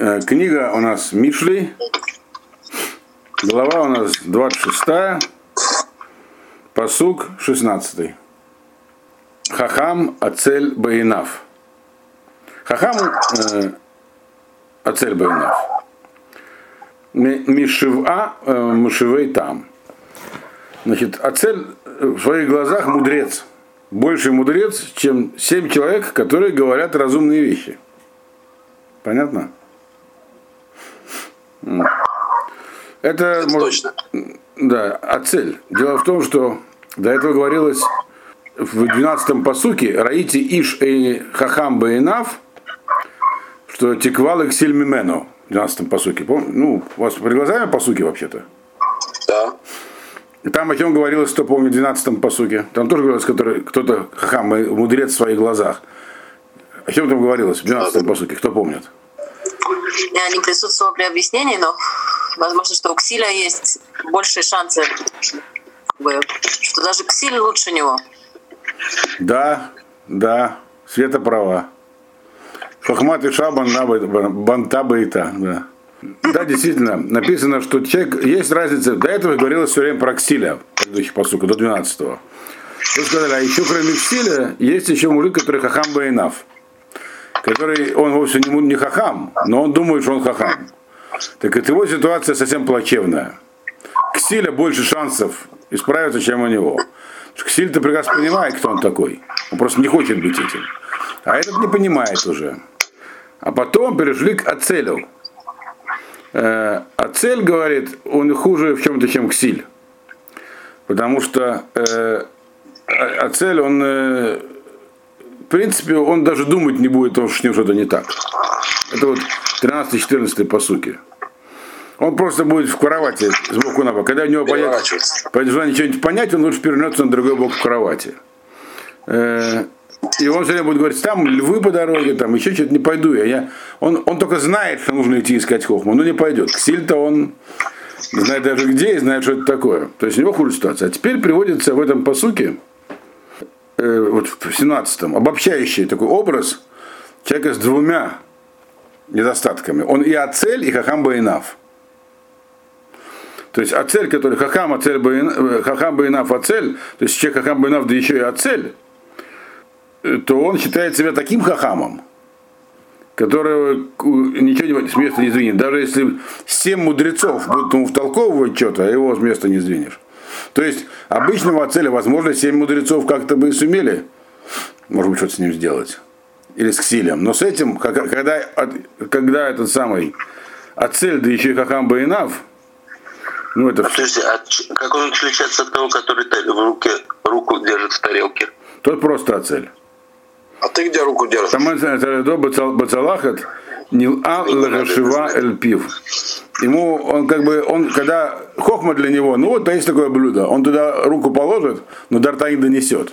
Э, Книга у нас Мишли. Глава у нас 26. Посук 16. Хахам Ацель Баинав. Хахам э, Ацель Баинав. Мишива э, там. Значит, Ацель в своих глазах мудрец. Больше мудрец, чем семь человек, которые говорят разумные вещи. Понятно? Это, Это может, точно. да, а цель. Дело в том, что до этого говорилось в 12-м посуке Раити Иш и Хахам Баинав, что теквал их сильмимену в 12-м посуке. Пом- Ну, у вас глазами посуки вообще-то? Да. И там о чем говорилось, кто помнит, в 12-м посуке. Там тоже говорилось, который, кто-то хахам, мудрец в своих глазах. О чем там говорилось в 12-м посуке? Кто помнит? Я не присутствовала при объяснении, но возможно, что у Ксиля есть большие шансы, что даже Ксиль лучше него. Да, да, Света права. Хахмат и Шабан банта бейта, да. Да, действительно, написано, что человек, есть разница, до этого говорилось все время про Ксиля, предыдущий посука, до 12-го. Вы сказали, а еще кроме Ксиля, есть еще мужик, который Хахам Бейнав, который, он вовсе не, не Хахам, но он думает, что он Хахам. Так это его ситуация совсем плачевная. Ксиля больше шансов исправиться, чем у него. Ксиль-то прекрасно понимает, кто он такой. Он просто не хочет быть этим. А этот не понимает уже. А потом перешли к Ацелю. Э, Ацель, говорит, он хуже в чем-то, чем Ксиль. Потому что э, Ацель, он, э, принципе, он даже думать не будет, потому что с ним что-то не так. Это вот 13-14 по сути. Он просто будет в кровати сбоку на бок. Когда у него появится желанию что-нибудь понять, он лучше перевернется на другой бок в кровати. Э, И он все время будет говорить, там львы по дороге, там еще что-то не пойду я. я. Он, он только знает, что нужно идти искать хохму, но не пойдет. Ксиль-то он знает даже где и знает, что это такое. То есть у него хуже ситуация. А теперь приводится в этом посуке, э, вот в 17-м, обобщающий такой образ человека с двумя недостатками. Он и Ацель, и Хахам Баинав. То есть Ацель, который Хахам, Ацель, Баин, э, Хахам Баинав, Ацель, то есть человек Хахам Баинав, да еще и Ацель, э, то он считает себя таким Хахамом, который ничего не- с места не сдвинет. Даже если семь мудрецов будут ему втолковывать что-то, а его с места не сдвинешь. То есть обычного Ацеля, возможно, семь мудрецов как-то бы и сумели, может быть, что-то с ним сделать. Или с Ксилем. Но с этим, когда, когда этот самый Ацель, да еще и Хахам Баинав, ну это Подожди, а как он отличается от того, который в руке руку держит в тарелке? тот просто Ацель. А ты где руку держишь? Там Бацалахат Нил-А Лагашива Эль-Пив. Ему, он как бы, он, когда хохма для него, ну вот есть такое блюдо, он туда руку положит, но до рта не донесет.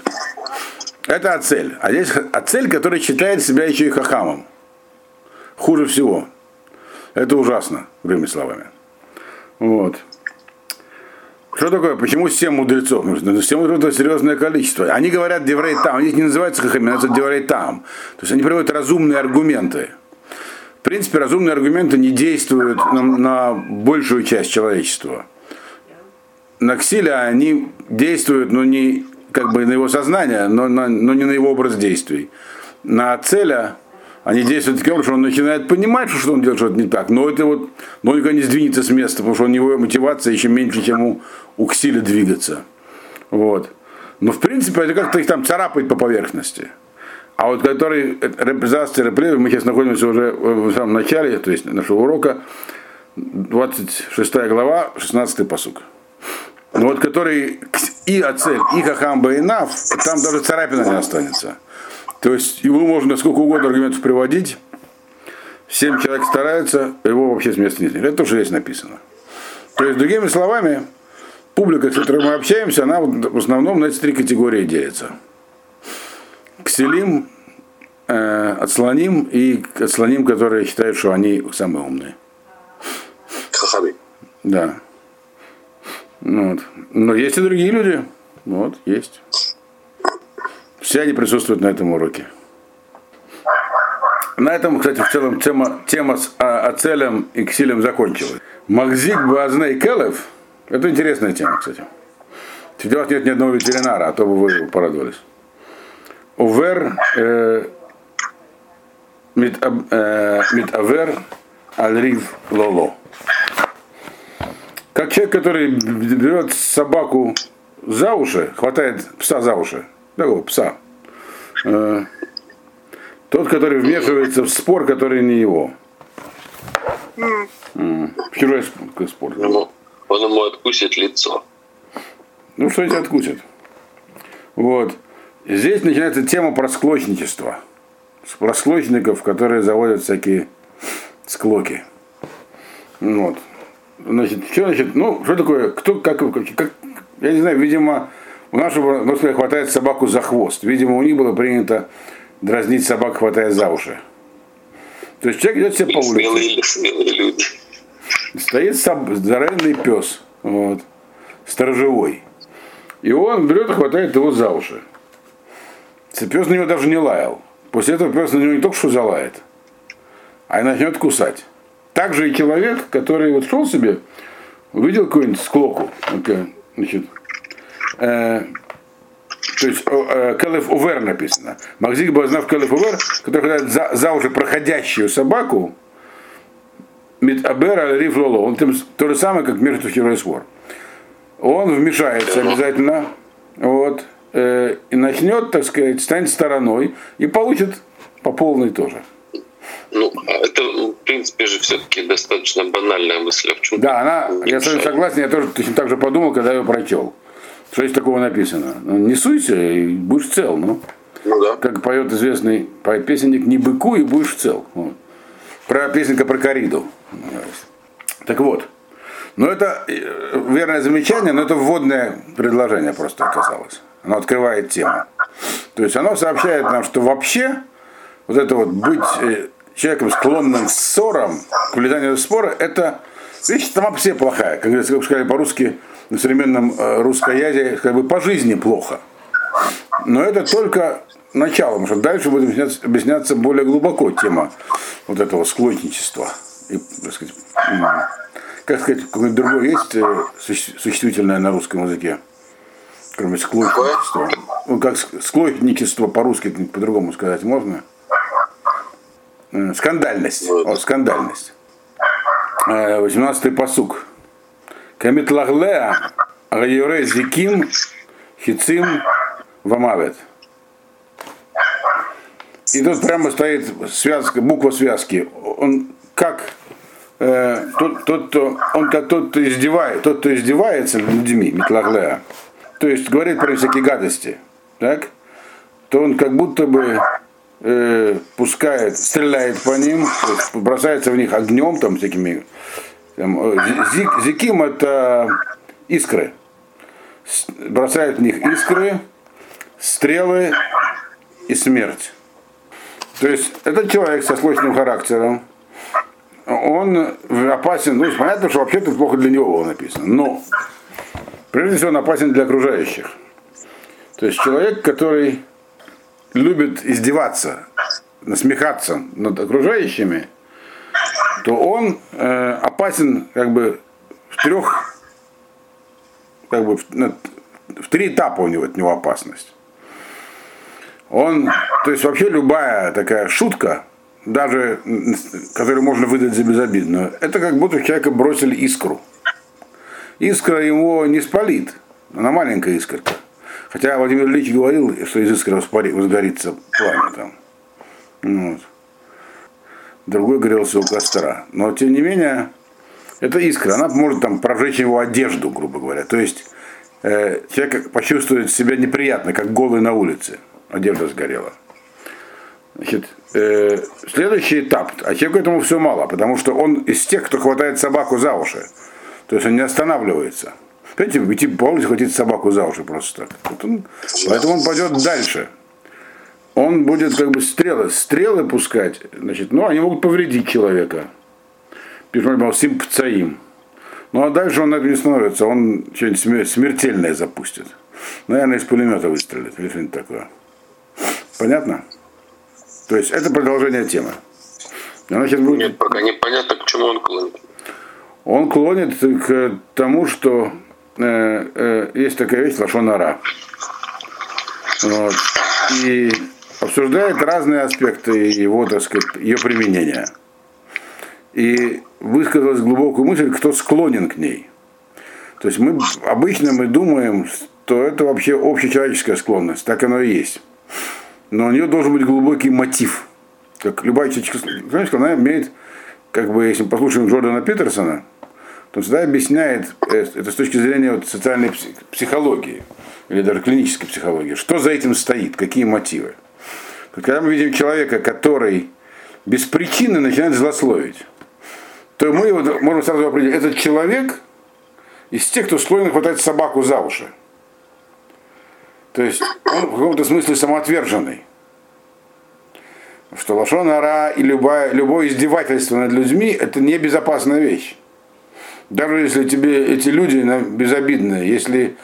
Это Ацель. А здесь Ацель, который считает себя еще и хахамом. Хуже всего. Это ужасно, другими словами. Вот. Что такое? Почему 7 мудрецов? Ну, 7 мудрецов это серьезное количество. Они говорят деврей там, они не называются хахами, называются деврей там. То есть они приводят разумные аргументы. Принципе, разумные аргументы не действуют на, на большую часть человечества. На Ксиля они действуют, но не как бы на его сознание, но, на- но не на его образ действий. На Целя они действуют таким образом, что он начинает понимать, что он делает что-то не так, но это вот, но он никогда не сдвинется с места, потому что у него мотивация еще меньше, чем у, у Ксиля двигаться. Вот. Но в принципе это как-то их там царапает по поверхности. А вот который репрезентация реплеви, мы сейчас находимся уже в самом начале, то есть нашего урока, 26 глава, 16 посук. Но вот который и Ацель, и Хахам Баинав, там даже царапина не останется. То есть его можно сколько угодно аргументов приводить, семь человек стараются, его вообще с места не сдвинуть. Это тоже здесь написано. То есть, другими словами, публика, с которой мы общаемся, она в основном на эти три категории делится. Кселим, э, отслоним и отслоним, которые считают, что они самые умные. Хахами. Да. Ну Вот. Но есть и другие люди. Вот, есть. Все они присутствуют на этом уроке. На этом, кстати, в целом тема, тема с а, Ацелем и Ксилем закончилась. Магзик Базней Келев, это интересная тема, кстати. Среди вас нет ни одного ветеринара, а то бы вы порадовались. Увер мит- митавер альрив лоло. Как человек, который берет собаку за уши, хватает пса за уши, такого пса, э, тот, который вмешивается в спор, который не его. В чужой сп- спор. Ему- Он ему откусит лицо. Ну, что эти откусят. Вот. Здесь начинается тема про склочничество. Про склочников, которые заводят всякие склоки. Вот. Значит, что значит, ну, что такое, кто, как, как, я не знаю, видимо, у нашего родственника хватает собаку за хвост. Видимо, у них было принято дразнить собак, хватая за уши. То есть человек идет себе по улице. Смелые, смелые люди. Стоит соб- здоровенный пес, вот, сторожевой. И он берет и хватает его за уши. Пес на него даже не лаял. После этого пес на него не только что залает, а и начнет кусать. Также и человек, который вот шел себе, увидел какую-нибудь склоку, значит, э, то есть э, Келеф Увер написано. Магзик Базнав Келеф Увер, который за, за уже проходящую собаку, Митабер аль Риф Лоло. Он тем, то же самое, как между второй свор. Он вмешается обязательно, вот, э, и начнет, так сказать, станет стороной и получит по полной тоже. Ну, это, ну, в принципе же, все-таки достаточно банальная мысль. А в чем Да, она, я с вами согласен, я тоже точно так же подумал, когда ее прочел. Что здесь такого написано? Ну, Не суйся и будешь цел, ну. Ну да. Как поет известный поэт-песенник, не быку и будешь цел. Вот. Про песенка про кориду. Так вот. Но это э, верное замечание, но это вводное предложение просто оказалось. Оно открывает тему. То есть оно сообщает нам, что вообще вот это вот быть э, человеком, склонным к ссорам, к влезанию в споры, это вещь сама по себе плохая. Как сказали по-русски, на современном э, русскоязе, как бы по жизни плохо. Но это только начало, потому что дальше будет объясняться, более глубоко тема вот этого склочничества. И, так сказать, как сказать, какое-нибудь другое есть э, суще- существительное на русском языке? Кроме склочничества. Ну, как ск- склочничество по-русски по-другому сказать можно? Э, Скандальность. О, скандальность. Э, 18-й посук. Камитлаглеа Гайоре Зиким Хицим Вамавет. И тут прямо стоит связка, буква связки. Он как э, тот, тот, кто, он как тот, кто издевает, тот, кто издевается над людьми, Митлаглеа, то есть говорит про всякие гадости, так, то он как будто бы э, пускает, стреляет по ним, бросается в них огнем, там, всякими. Там, э, зик, зиким это искры. С- Бросает в них искры, стрелы и смерть. То есть этот человек со сложным характером, он опасен, ну, понятно, что вообще-то плохо для него было написано, но прежде всего он опасен для окружающих. То есть человек, который любит издеваться, насмехаться над окружающими, то он э, опасен как бы в трех, как бы в, в три этапа у него от него опасность. Он, то есть вообще любая такая шутка, даже которую можно выдать за безобидную, это как будто в человека бросили искру. Искра его не спалит, она маленькая искорка. Хотя Владимир Ильич говорил, что из искры возгорится пламя там. Ну Вот. Другой грелся у костра. Но тем не менее, это искра, она может там прожечь его одежду, грубо говоря. То есть э, человек почувствует себя неприятно, как голый на улице. Одежда сгорела. Значит, э, следующий этап. А человеку этому все мало, потому что он из тех, кто хватает собаку за уши. То есть он не останавливается. Понимаете, идти по улице хватить собаку за уши просто так. Вот он- поэтому он пойдет дальше. Он будет как бы стрелы, стрелы пускать, значит, ну, они могут повредить человека. Пишет, сим пцаим. Ну а дальше он не становится, он что-нибудь смер- смертельное запустит. Наверное, из пулемета выстрелит или что-нибудь такое. Понятно? То есть это продолжение темы. Она будет... Нет, пока непонятно, к чему он клонит. Он клонит к тому, что э, э, есть такая вещь лошонара. Вот. И обсуждает разные аспекты его, так сказать, ее применения. И высказалась глубокую мысль, кто склонен к ней. То есть мы обычно мы думаем, что это вообще общечеловеческая склонность, так оно и есть. Но у нее должен быть глубокий мотив. Как любая человеческая она имеет, как бы, если послушаем Джордана Питерсона, то он всегда объясняет э, это с точки зрения вот социальной психологии или даже клинической психологии, что за этим стоит, какие мотивы. Когда мы видим человека, который без причины начинает злословить, то мы его можем сразу определить, этот человек из тех, кто склонен хватать собаку за уши. То есть он в каком-то смысле самоотверженный. Что лошон ара и любое, любое издевательство над людьми это небезопасная вещь. Даже если тебе эти люди безобидные, если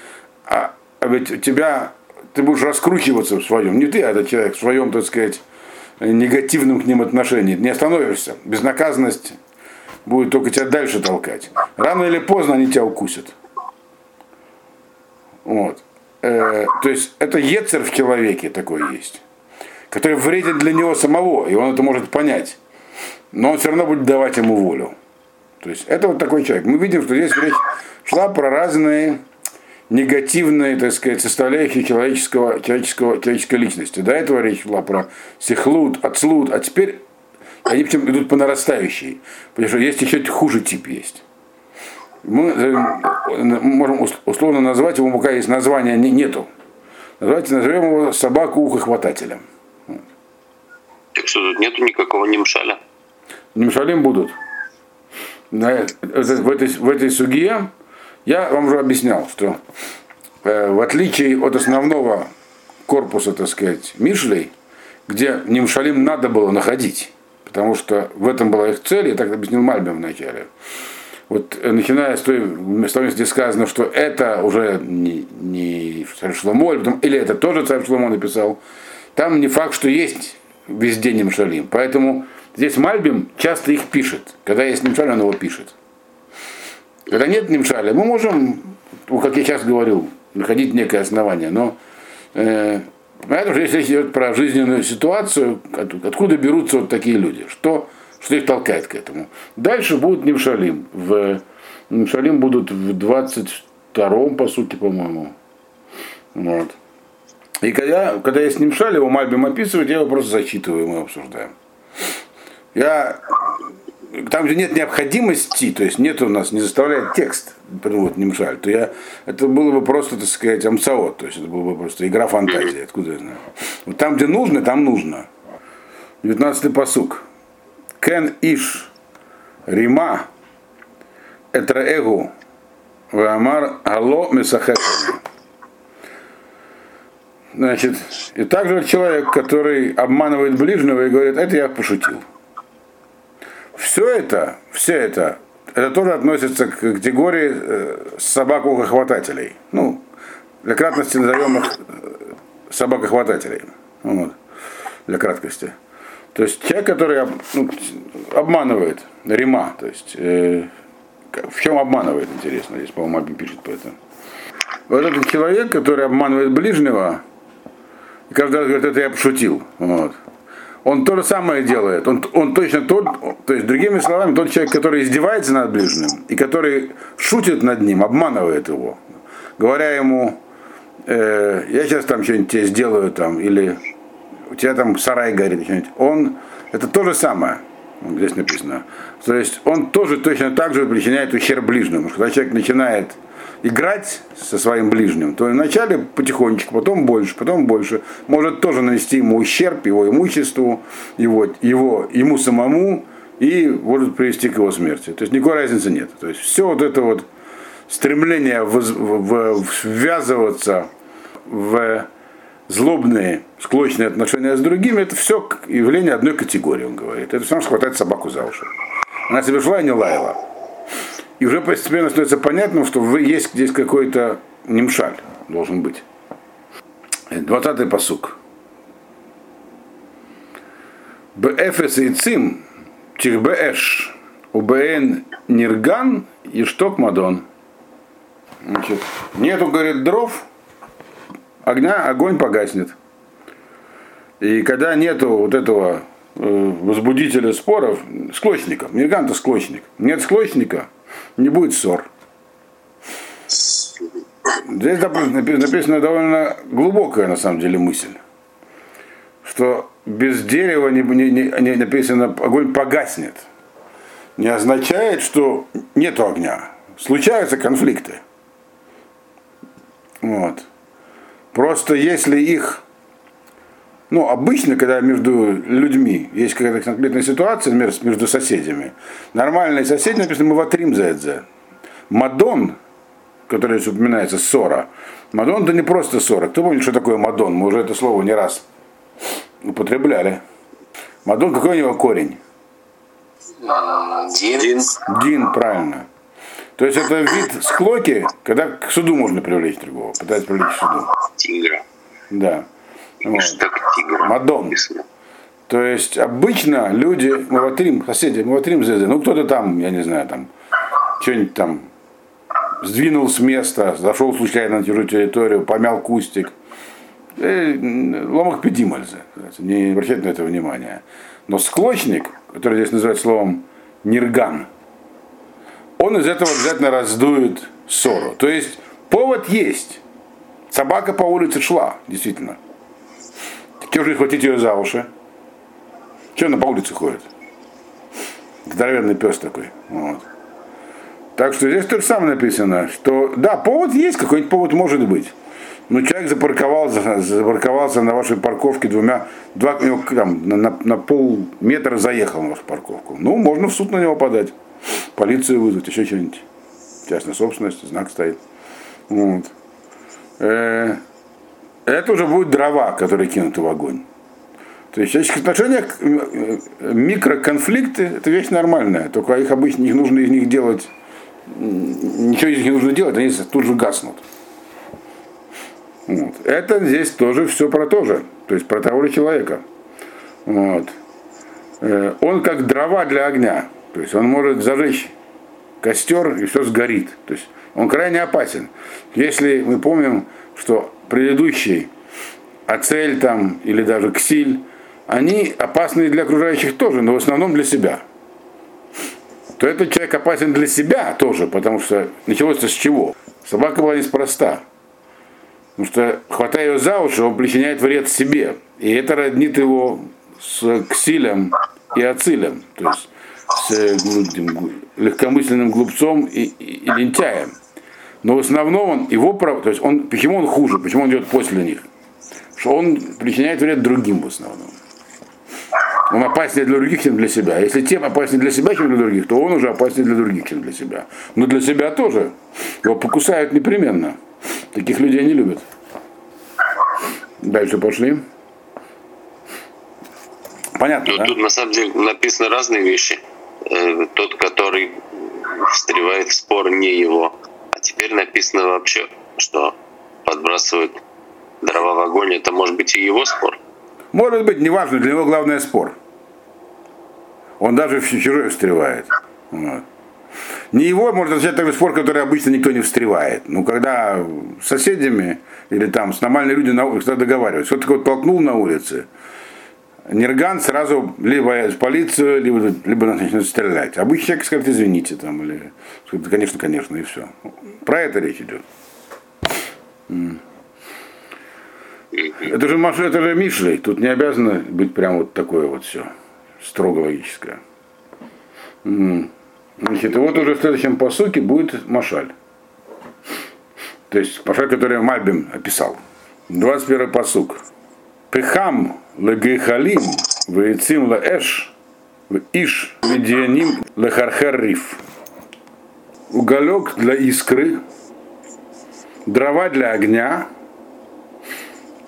а, а ведь тебя ты будешь раскручиваться в своем, не ты, а этот человек, в своем, так сказать, негативном к ним отношении, не остановишься. Безнаказанность будет только тебя дальше толкать. Рано или поздно они тебя укусят. Вот. Э, то есть это ецер в человеке такой есть, который вреден для него самого, и он это может понять. Но он все равно будет давать ему волю. То есть это вот такой человек. Мы видим, что здесь речь шла про разные негативные, так сказать, составляющие человеческого, человеческого, человеческой личности. До этого речь шла про сихлут, отслут, а теперь они причем идут по нарастающей. Потому что есть еще хуже тип есть. Мы э, можем условно назвать его, пока есть название, нету. Давайте назовем его собаку ухохватателем. Что тут нету никакого немшаля. Немшалим будут. В этой, в этой суге я вам уже объяснял, что э, в отличие от основного корпуса, так сказать, Мишлей, где Нимшалим надо было находить, потому что в этом была их цель, я так объяснил Мальбим вначале. Вот э, начиная с той места, где сказано, что это уже не, не царь Шломо, или, или это тоже царь Шломо написал, там не факт, что есть везде Нимшалим. Поэтому здесь Мальбим часто их пишет. Когда есть Нимшалим, он его пишет. Когда нет Нимшаля, мы можем, как я сейчас говорил, находить некое основание, но э, Понятно, что если речь идет про жизненную ситуацию, откуда берутся вот такие люди, что, что их толкает к этому. Дальше будут Нимшалим. В, Нимшалим будут в 22-м, по сути, по-моему. Вот. И когда, когда я с Нимшали, его Мальбим описывает, я его просто зачитываю, мы обсуждаем. Я там, где нет необходимости, то есть нет у нас, не заставляет текст вот, не мшаль, то я, это было бы просто, так сказать, амсаот, то есть это было бы просто игра фантазии, откуда я знаю. Вот там, где нужно, там нужно. 19-й посук. Кен иш рима этраэгу вамар ало месахетами. Значит, и также человек, который обманывает ближнего и говорит, это я пошутил. Все это, все это, это тоже относится к категории э, собак-ухохватателей. Ну, для кратности назовем их э, собакохватателей. Вот, для краткости. То есть человек, который ну, обманывает, Рима, то есть э, в чем обманывает, интересно, здесь, по-моему, пишет по этому. Вот этот человек, который обманывает ближнего, и каждый раз говорит, это я пошутил. Вот он то же самое делает. Он, он точно тот, то есть, другими словами, тот человек, который издевается над ближним и который шутит над ним, обманывает его, говоря ему, э, я сейчас там что-нибудь тебе сделаю там, или у тебя там сарай горит, что-нибудь. Он, это то же самое, здесь написано. То есть он тоже точно так же причиняет ущерб ближнему. Когда человек начинает играть со своим ближним, то вначале потихонечку, потом больше, потом больше, может тоже нанести ему ущерб, его имуществу, его, его, ему самому, и может привести к его смерти. То есть никакой разницы нет. То есть все вот это вот стремление ввязываться в злобные, склочные отношения с другими, это все явление одной категории, он говорит. Это все равно хватает собаку за уши. Она себе шла и не лаяла. И уже постепенно становится понятным, что есть здесь какой-то немшаль должен быть. Двадцатый посук. Бэфэс и цим, тихбэш, убэн нирган и шток мадон. Значит, нету, говорит, дров, огня, огонь погаснет. И когда нету вот этого э, возбудителя споров, склочника, нирган-то склочник, нет склочника, не будет ссор. Здесь написана довольно глубокая на самом деле мысль, что без дерева не, не, не написано огонь погаснет. Не означает, что нет огня. Случаются конфликты. Вот. Просто если их, ну, обычно, когда между людьми есть какая-то конкретная ситуация, например, между соседями, нормальные соседи написано мы ватрим за это. Мадон, который здесь упоминается, ссора. Мадон это не просто ссора. Кто помнит, что такое мадон? Мы уже это слово не раз употребляли. Мадон, какой у него корень? Дин. Дин, правильно. То есть это вид склоки, когда к суду можно привлечь другого, пытаться привлечь к суду. Да. Тигра. Мадон. То есть обычно люди, маватрим, соседи, маватрим ЗЗ, ну кто-то там, я не знаю, там, что-нибудь там сдвинул с места, зашел случайно на чужую территорию, помял кустик. Э, Ломах педимальзе, не обращать на это внимания. Но склочник, который здесь называют словом нирган, он из этого обязательно раздует ссору. То есть повод есть. Собака по улице шла, действительно. Же хватить ее за уши? Че она по улице ходит? Здоровенный пес такой. Вот. Так что здесь то же самое написано, что да, повод есть, какой-нибудь повод может быть. Но человек запарковался, запарковался на вашей парковке двумя, два, там, на, на, на полметра заехал на вашу парковку. Ну, можно в суд на него подать, полицию вызвать, еще что-нибудь. Частная собственность, знак стоит. Вот. Э, Это уже будут дрова, которые кинуты в огонь. То есть в человеческих отношениях э, микроконфликты это вещь нормальная, только их обычно их нужно из них делать, ничего из них не нужно делать, они тут же гаснут. Вот. Это здесь тоже все про то же, то есть про того же человека. Вот. Э, Он как дрова для огня, то есть он может зажечь костер и все сгорит. То есть он крайне опасен. Если мы помним, что предыдущий Ацель там или даже Ксиль, они опасны для окружающих тоже, но в основном для себя. То этот человек опасен для себя тоже, потому что началось-то с чего? Собака была неспроста. Потому что, хватая ее за уши, он причиняет вред себе. И это роднит его с ксилем и ацилем. То есть с э, легкомысленным глупцом и, и- и лентяем. Но в основном он, его прав, то есть он, почему он хуже, почему он идет после них? Что он причиняет вред другим в основном. Он опаснее для других, чем для себя. Если тем опаснее для себя, чем для других, то он уже опаснее для других, чем для себя. Но для себя тоже. Его покусают непременно. Таких людей не любят. Дальше пошли. Понятно, да? тут на самом деле написаны разные вещи. Э, Тот, который встревает в спор, не его. А теперь написано вообще, что подбрасывает дрова в огонь, это может быть и его спор. Может быть, неважно, для него главное спор. Он даже в чужой встревает. Вот. Не его может означать такой спор, который обычно никто не встревает. Ну, когда с соседями или там с нормальными людьми на улице договариваются. Кто-то кого толкнул на улице, Нерган сразу либо в полицию, либо, либо начнет стрелять. Обычно человек скажет, извините, там, или конечно, конечно, и все. Про это речь идет. Это же, Маша, это же Мишлей. Тут не обязано быть прям вот такое вот все. Строго логическое. Значит, и вот уже в следующем посуке будет Машаль. То есть Машаль, который Мальбим описал. 21 посук. Пехам легейхалим вейцим лаэш иш медианим лехархерриф. Уголек для искры, дрова для огня,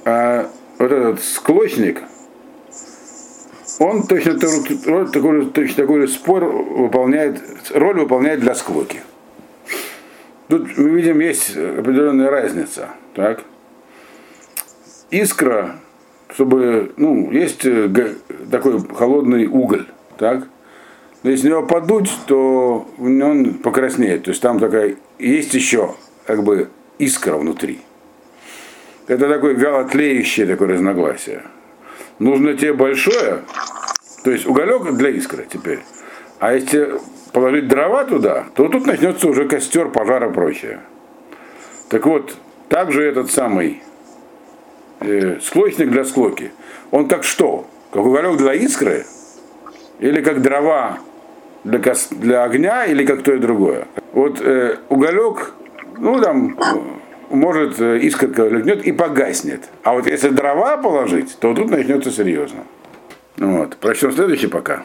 а вот этот склочник, он точно такой, такой, же- точно такой же спор выполняет, роль выполняет для склоки. Тут мы видим, есть определенная разница. Так? Искра, чтобы, ну, есть э, такой холодный уголь, так? Но если него подуть, то он покраснеет. То есть там такая, есть еще как бы искра внутри. Это такое вялотлеющее такое разногласие. Нужно тебе большое, то есть уголек для искры теперь. А если положить дрова туда, то тут начнется уже костер, пожар и прочее. Так вот, также этот самый э, склочник для склоки, он как что? Как уголек для искры? Или как дрова для, кос- для огня, или как то и другое? Вот э, уголек, ну там, может, э, искорка легнет и погаснет. А вот если дрова положить, то тут начнется серьезно. Вот. Прочтем следующий пока.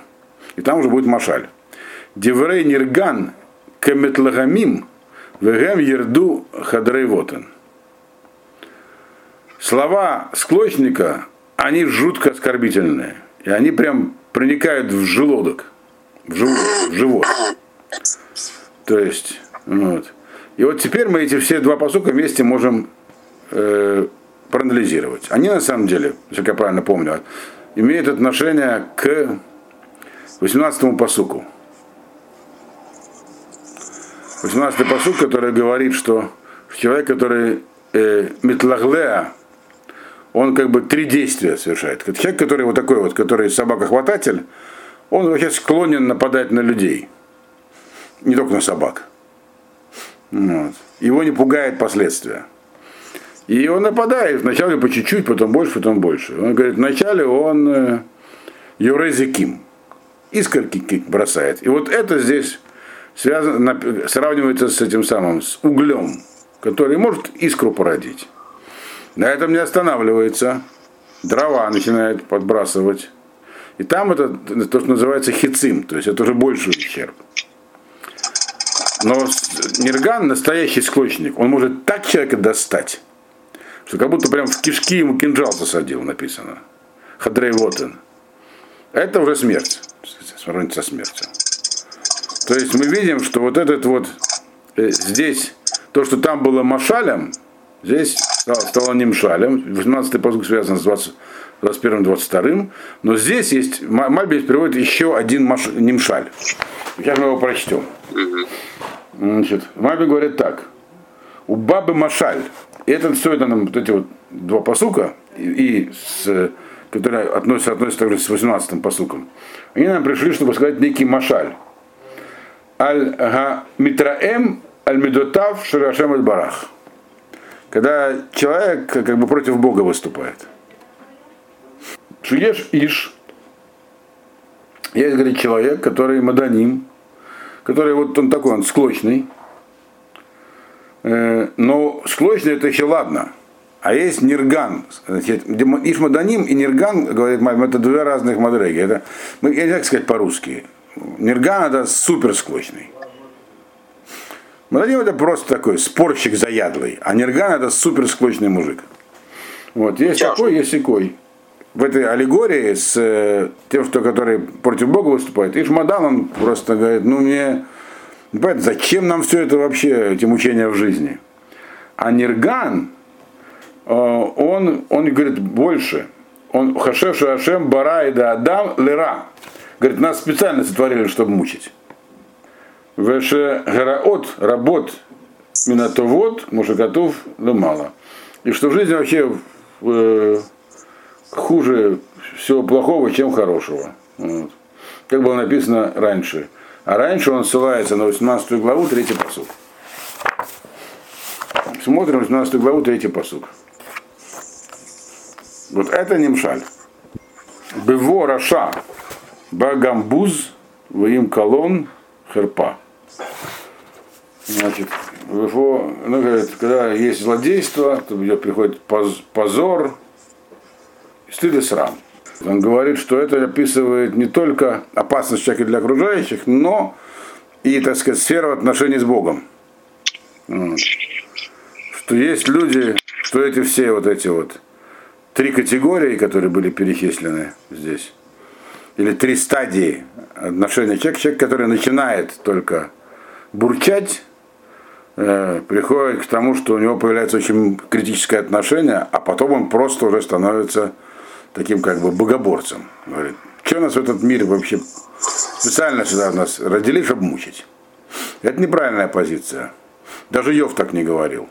И там уже будет машаль. Деврей нирган кеметлагамим вегем ерду хадрей вотен. Слова склочника, они жутко оскорбительные. И они прям проникают в желудок, в живот. В живот. То есть, вот. И вот теперь мы эти все два посука вместе можем э, проанализировать. Они на самом деле, если я правильно помню, имеют отношение к 18 посуку. 18 посук, который говорит, что человек, который э, метлаглеа, он как бы три действия совершает. Человек, который вот такой вот, который собака-хвататель, он вообще склонен нападать на людей. Не только на собак. Вот. Его не пугает последствия. И он нападает вначале по чуть-чуть, потом больше, потом больше. Он говорит, вначале он э, юрезиким, искорки ки- бросает. И вот это здесь связано, сравнивается с этим самым, с углем, который может искру породить. На этом не останавливается. Дрова начинает подбрасывать. И там это то, что называется хицим, то есть это уже больший ущерб. Но Нирган, настоящий склочник, он может так человека достать, что как будто прям в кишки ему кинжал засадил, написано. Хадрей Вотен. Это уже смерть. Сравнится со смертью. То есть мы видим, что вот этот вот э, здесь, то, что там было машалем, здесь стало, немшалем. 18-й посуд связан с 20, 21-22, но здесь есть, Ма- Мальбис приводит еще один маш, немшаль. Сейчас мы его прочтем. Значит, Мальби говорит так. У бабы Машаль. И это все это нам вот эти вот два посука, и, и с, которые относятся, относятся также с 18 посуком. Они нам пришли, чтобы сказать некий Машаль. Аль га митраэм аль медотав ширашем аль барах. Когда человек как бы против Бога выступает. Шиеш иш. Есть, говорит, человек, который маданим, который вот он такой, он склочный. Э, Но склочный это еще ладно. А есть нирган. Ишмаданим и нирган, говорит Мальм, это две разных мадреги. Это, я не знаю, сказать по-русски. Нирган это супер склочный. Маданим это просто такой спорщик заядлый. А нирган это супер склочный мужик. Вот, есть Тяжко. такой, есть такой. В этой аллегории с э, тем, что который против Бога выступает, Ишмадан, он просто говорит, ну мне, не понятно, зачем нам все это вообще, эти мучения в жизни? А Нирган, э, он, он говорит больше. Он Хашев Шашем Бара и да Адам Лера. Говорит, нас специально сотворили, чтобы мучить. Веше Гараот, работ, Минатовод, Мушакатов, мало. И что в жизни вообще э, хуже всего плохого, чем хорошего. Вот. Как было написано раньше. А раньше он ссылается на 18 главу, 3 посуд. Смотрим 18 главу, 3 посуд. Вот это немшаль. Бево Раша, Багамбуз, Ваим Колон, Херпа. Значит, Бево, ну, говорит, когда есть злодейство, то приходит поз- позор, стыд и срам. Он говорит, что это описывает не только опасность человека для окружающих, но и, так сказать, сферу отношений с Богом. Что есть люди, что эти все вот эти вот три категории, которые были перечислены здесь, или три стадии отношения человека, человек, который начинает только бурчать, э, приходит к тому, что у него появляется очень критическое отношение, а потом он просто уже становится таким как бы богоборцем. Говорит, что нас в этот мир вообще специально сюда нас родили, чтобы мучить. Это неправильная позиция. Даже Йов так не говорил.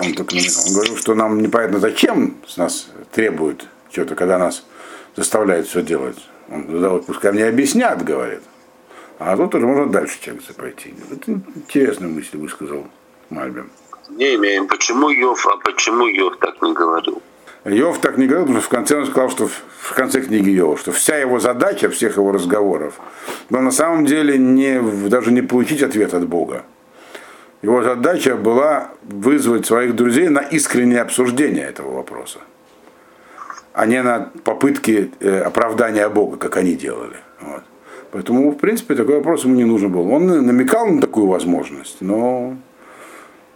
Он, так, он говорил, что нам непонятно зачем с нас требуют что-то, когда нас заставляют все делать. Он, вот пускай мне объяснят, говорит. А тут уже можно дальше чем-то пойти. Это интересная мысль высказал Мальбим. Не имеем. Почему Йов, а почему Йов так не говорил? Йов так не говорил, потому что в конце он сказал, что в конце книги Йова, что вся его задача, всех его разговоров, но на самом деле не, даже не получить ответ от Бога. Его задача была вызвать своих друзей на искреннее обсуждение этого вопроса, а не на попытки э, оправдания Бога, как они делали. Вот. Поэтому, в принципе, такой вопрос ему не нужен был. Он намекал на такую возможность, но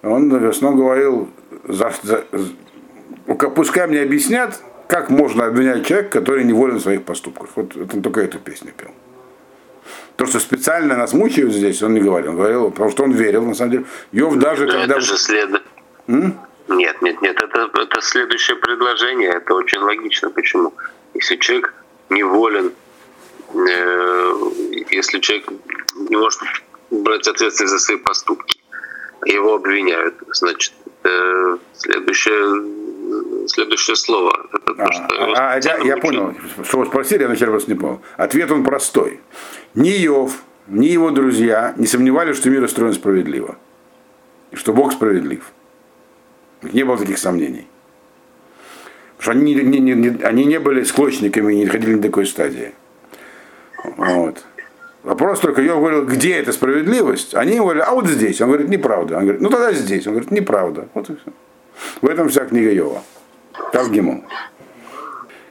он в основном говорил, за, за, пускай мне объяснят, как можно обвинять человека, который неволен в своих поступках. Вот он только эту песню пел. То, что специально нас мучают здесь, он не говорил. Он говорил, потому что он верил, на самом деле. Йов даже Но когда... Это же след... М? Нет, нет, нет, это, это следующее предложение, это очень логично. Почему? Если человек неволен, если человек не может брать ответственность за свои поступки, его обвиняют, значит, э, следующее, следующее слово. А, то, что а, я, я понял, что вы спросили, я вначале вас не понял. Ответ он простой. Ни Йов, ни его друзья не сомневались, что мир устроен справедливо. И что Бог справедлив. Не было таких сомнений. Потому что они не, не, не, они не были склочниками и не доходили до такой стадии. Вот. Вопрос только, я говорил, где эта справедливость? Они ему говорили, а вот здесь. Он говорит, неправда. Он говорит, ну тогда здесь. Он говорит, неправда. Вот и все. В этом вся книга Йова. Тавгимон.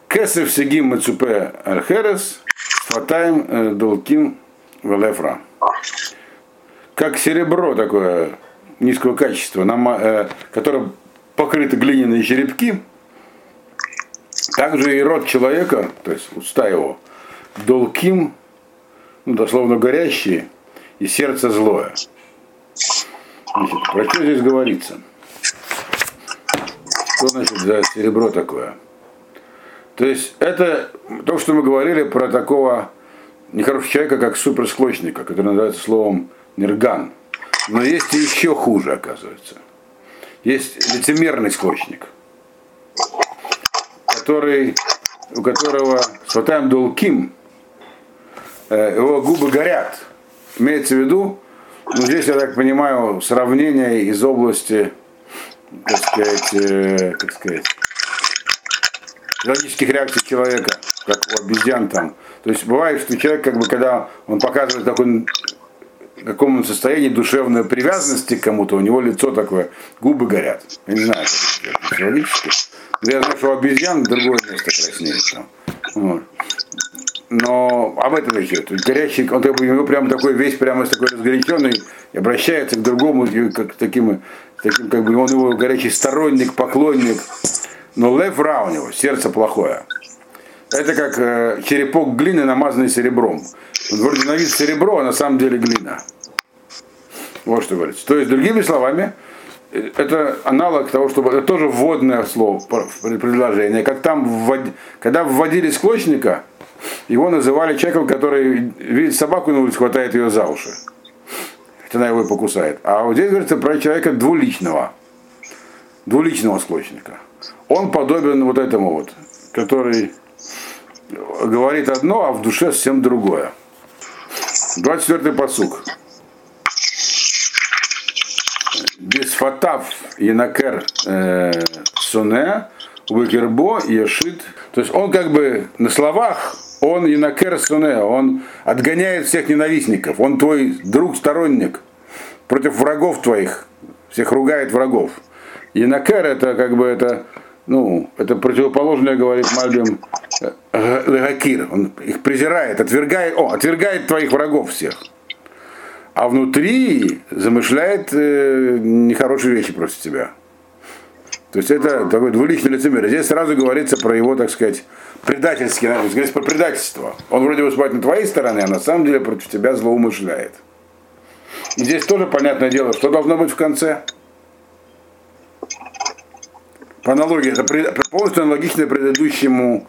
Кесев Сегим Мацупе Архерес, Фатаем э, Долким Велефра. Как серебро такое низкого качества, э, которое покрыто глиняные черепки, также и рот человека, то есть уста его, долким, ну, дословно горящие, и сердце злое. Значит, про что здесь говорится? Что значит за серебро такое? То есть это то, что мы говорили про такого нехорошего человека, как суперсклочника, который называется словом нерган. Но есть и еще хуже, оказывается. Есть лицемерный склочник, который, у которого Сватаем Долким, э, его губы горят. Имеется в виду, ну здесь, я так понимаю, сравнение из области, так сказать, э, как сказать, логических реакций человека, как у обезьян там. То есть бывает, что человек, как бы, когда он показывает, в каком состоянии душевной привязанности к кому-то, у него лицо такое, губы горят. Я не знаю, как это психологически. Я знаю, что у обезьян другое место краснеет. Там. Вот. Но об этом речь идет. Горячий, он как бы, у него прям такой весь прямо такой разгоряченный, и обращается к другому, как таким, таким как бы он его горячий сторонник, поклонник. Но лев ра у него, сердце плохое. Это как э, черепок глины, намазанный серебром. Он вроде на вид серебро, а на самом деле глина. Вот что говорится. То есть, другими словами, э, это аналог того, чтобы это тоже вводное слово, предложение. Как там, ввод, когда вводили склочника, его называли человеком, который видит собаку на улице, хватает ее за уши. Хотя она его и покусает. А вот здесь говорится про человека двуличного. Двуличного склочника. Он подобен вот этому вот, который говорит одно, а в душе совсем другое. 24-й посук. Бесфатав Янакер э, Суне, Выкербо Ешит. То есть он как бы на словах, он Янакер Суне, он отгоняет всех ненавистников, он твой друг, сторонник, против врагов твоих, всех ругает врагов. Янакер это как бы это ну, это противоположное, говорит Мальбим, э, Легакир. Он их презирает, отвергает, о, отвергает твоих врагов всех. А внутри замышляет э, нехорошие вещи против тебя. То есть это такой двуличный лицемер. Здесь сразу говорится про его, так сказать, предательский, говорится про предательство. Он вроде выступает на твоей стороне, а на самом деле против тебя злоумышляет. И здесь тоже понятное дело, что должно быть в конце. По аналогии, это полностью аналогично предыдущему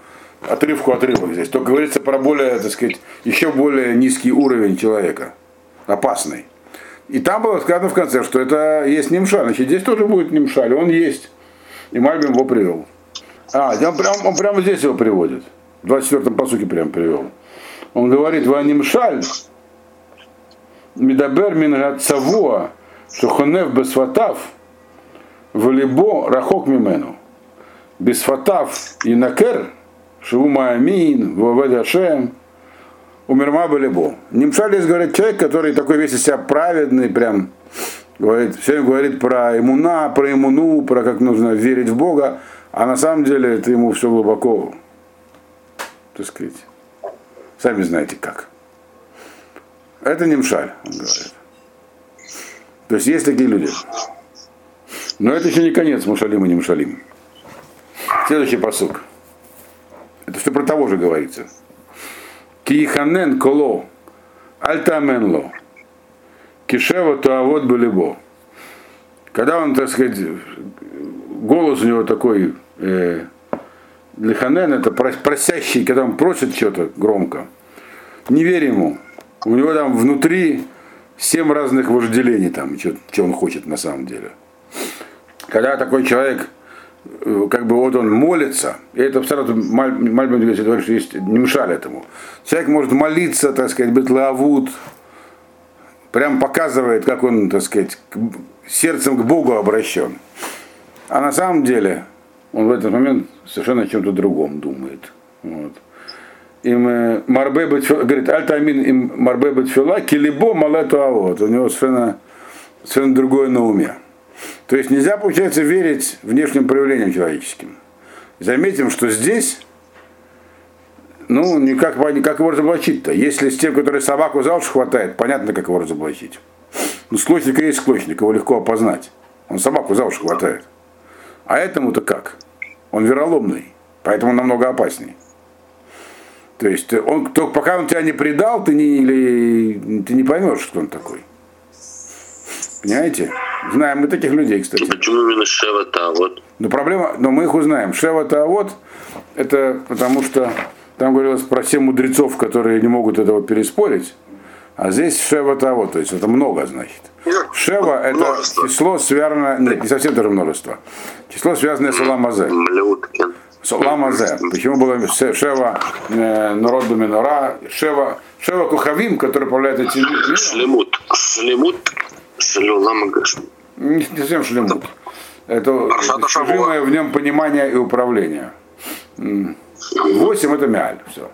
отрывку отрывок здесь. Только говорится про более, так сказать, еще более низкий уровень человека. Опасный. И там было сказано в конце, что это есть Нимшаль. Значит, здесь тоже будет Нимшаль. Он есть. И Мальбим его привел. А, он, прям, он прямо здесь его приводит. В 24-м посуке прям привел. Он говорит, в Нимшаль, Медабер мин цавуа, шухонев бесфатав, валибо рахок мимену. Бесфатав и накер, шиву маамин, вавед Ашем, умерма балибо. Нимшалис говорит человек, который такой весь из себя праведный, прям говорит, все говорит про имуна, про имуну, про как нужно верить в Бога, а на самом деле это ему все глубоко, так сказать, сами знаете как. Это не мшаль, он говорит. То есть есть такие люди. Но это еще не конец мушалим и не мушалим. Следующий посук. Это все про того же говорится. Кииханен коло, альтаменло, кишева туавод булибо. Когда он, так сказать, голос у него такой, э, лиханен, это просящий, когда он просит что-то громко, не верь ему. У него там внутри семь разных вожделений, там, что, что он хочет на самом деле. Когда такой человек, э, как бы вот он молится, и это сразу Мальбин говорит, что есть не мешали этому. Человек может молиться, так сказать, быть лавут, прям показывает, как он, так сказать, сердцем к Богу обращен. А на самом деле он в этот момент совершенно о чем-то другом думает. Вот им Марбе говорит, Альтамин им Марбе Бетфила, Килибо Малету Авод. У него совершенно, совершенно другое на уме. То есть нельзя, получается, верить внешним проявлениям человеческим. Заметим, что здесь, ну, никак, никак его разоблачить-то. Если с тем, который собаку за уши хватает, понятно, как его разоблачить. Ну, склочник есть склочник, его легко опознать. Он собаку за уши хватает. А этому-то как? Он вероломный, поэтому намного опасней. То есть он, то, пока он тебя не предал, ты не, или, ты не поймешь, что он такой. Понимаете? Знаем мы таких людей, кстати. Почему именно Шева-то вот? Но проблема, но мы их узнаем. Шева-то вот, это потому что там говорилось про семь мудрецов, которые не могут этого переспорить. А здесь Шева-то вот, то есть это много, значит. Шева это множество. число связано, нет, не совсем тоже множество. Число связанное с Аламазе. Ламазе. Почему было Шева э, народу Минора, Шева, Шева Кухавим, который управляет этим миром? Шлемут. Шлемут. Шлемагаш. Не совсем шлемут. Это содержимое в нем понимание и управление. Восемь это мяль. Все.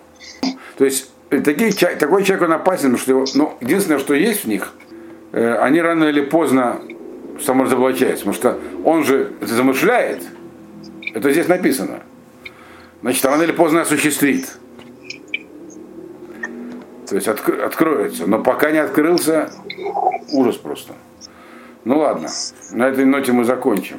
То есть такие, такой человек он опасен, потому что его, ну, единственное, что есть в них, э, они рано или поздно саморазоблачаются, потому что он же это замышляет, это здесь написано значит, рано или поздно осуществит. То есть откро- откроется. Но пока не открылся, ужас просто. Ну ладно, на этой ноте мы закончим.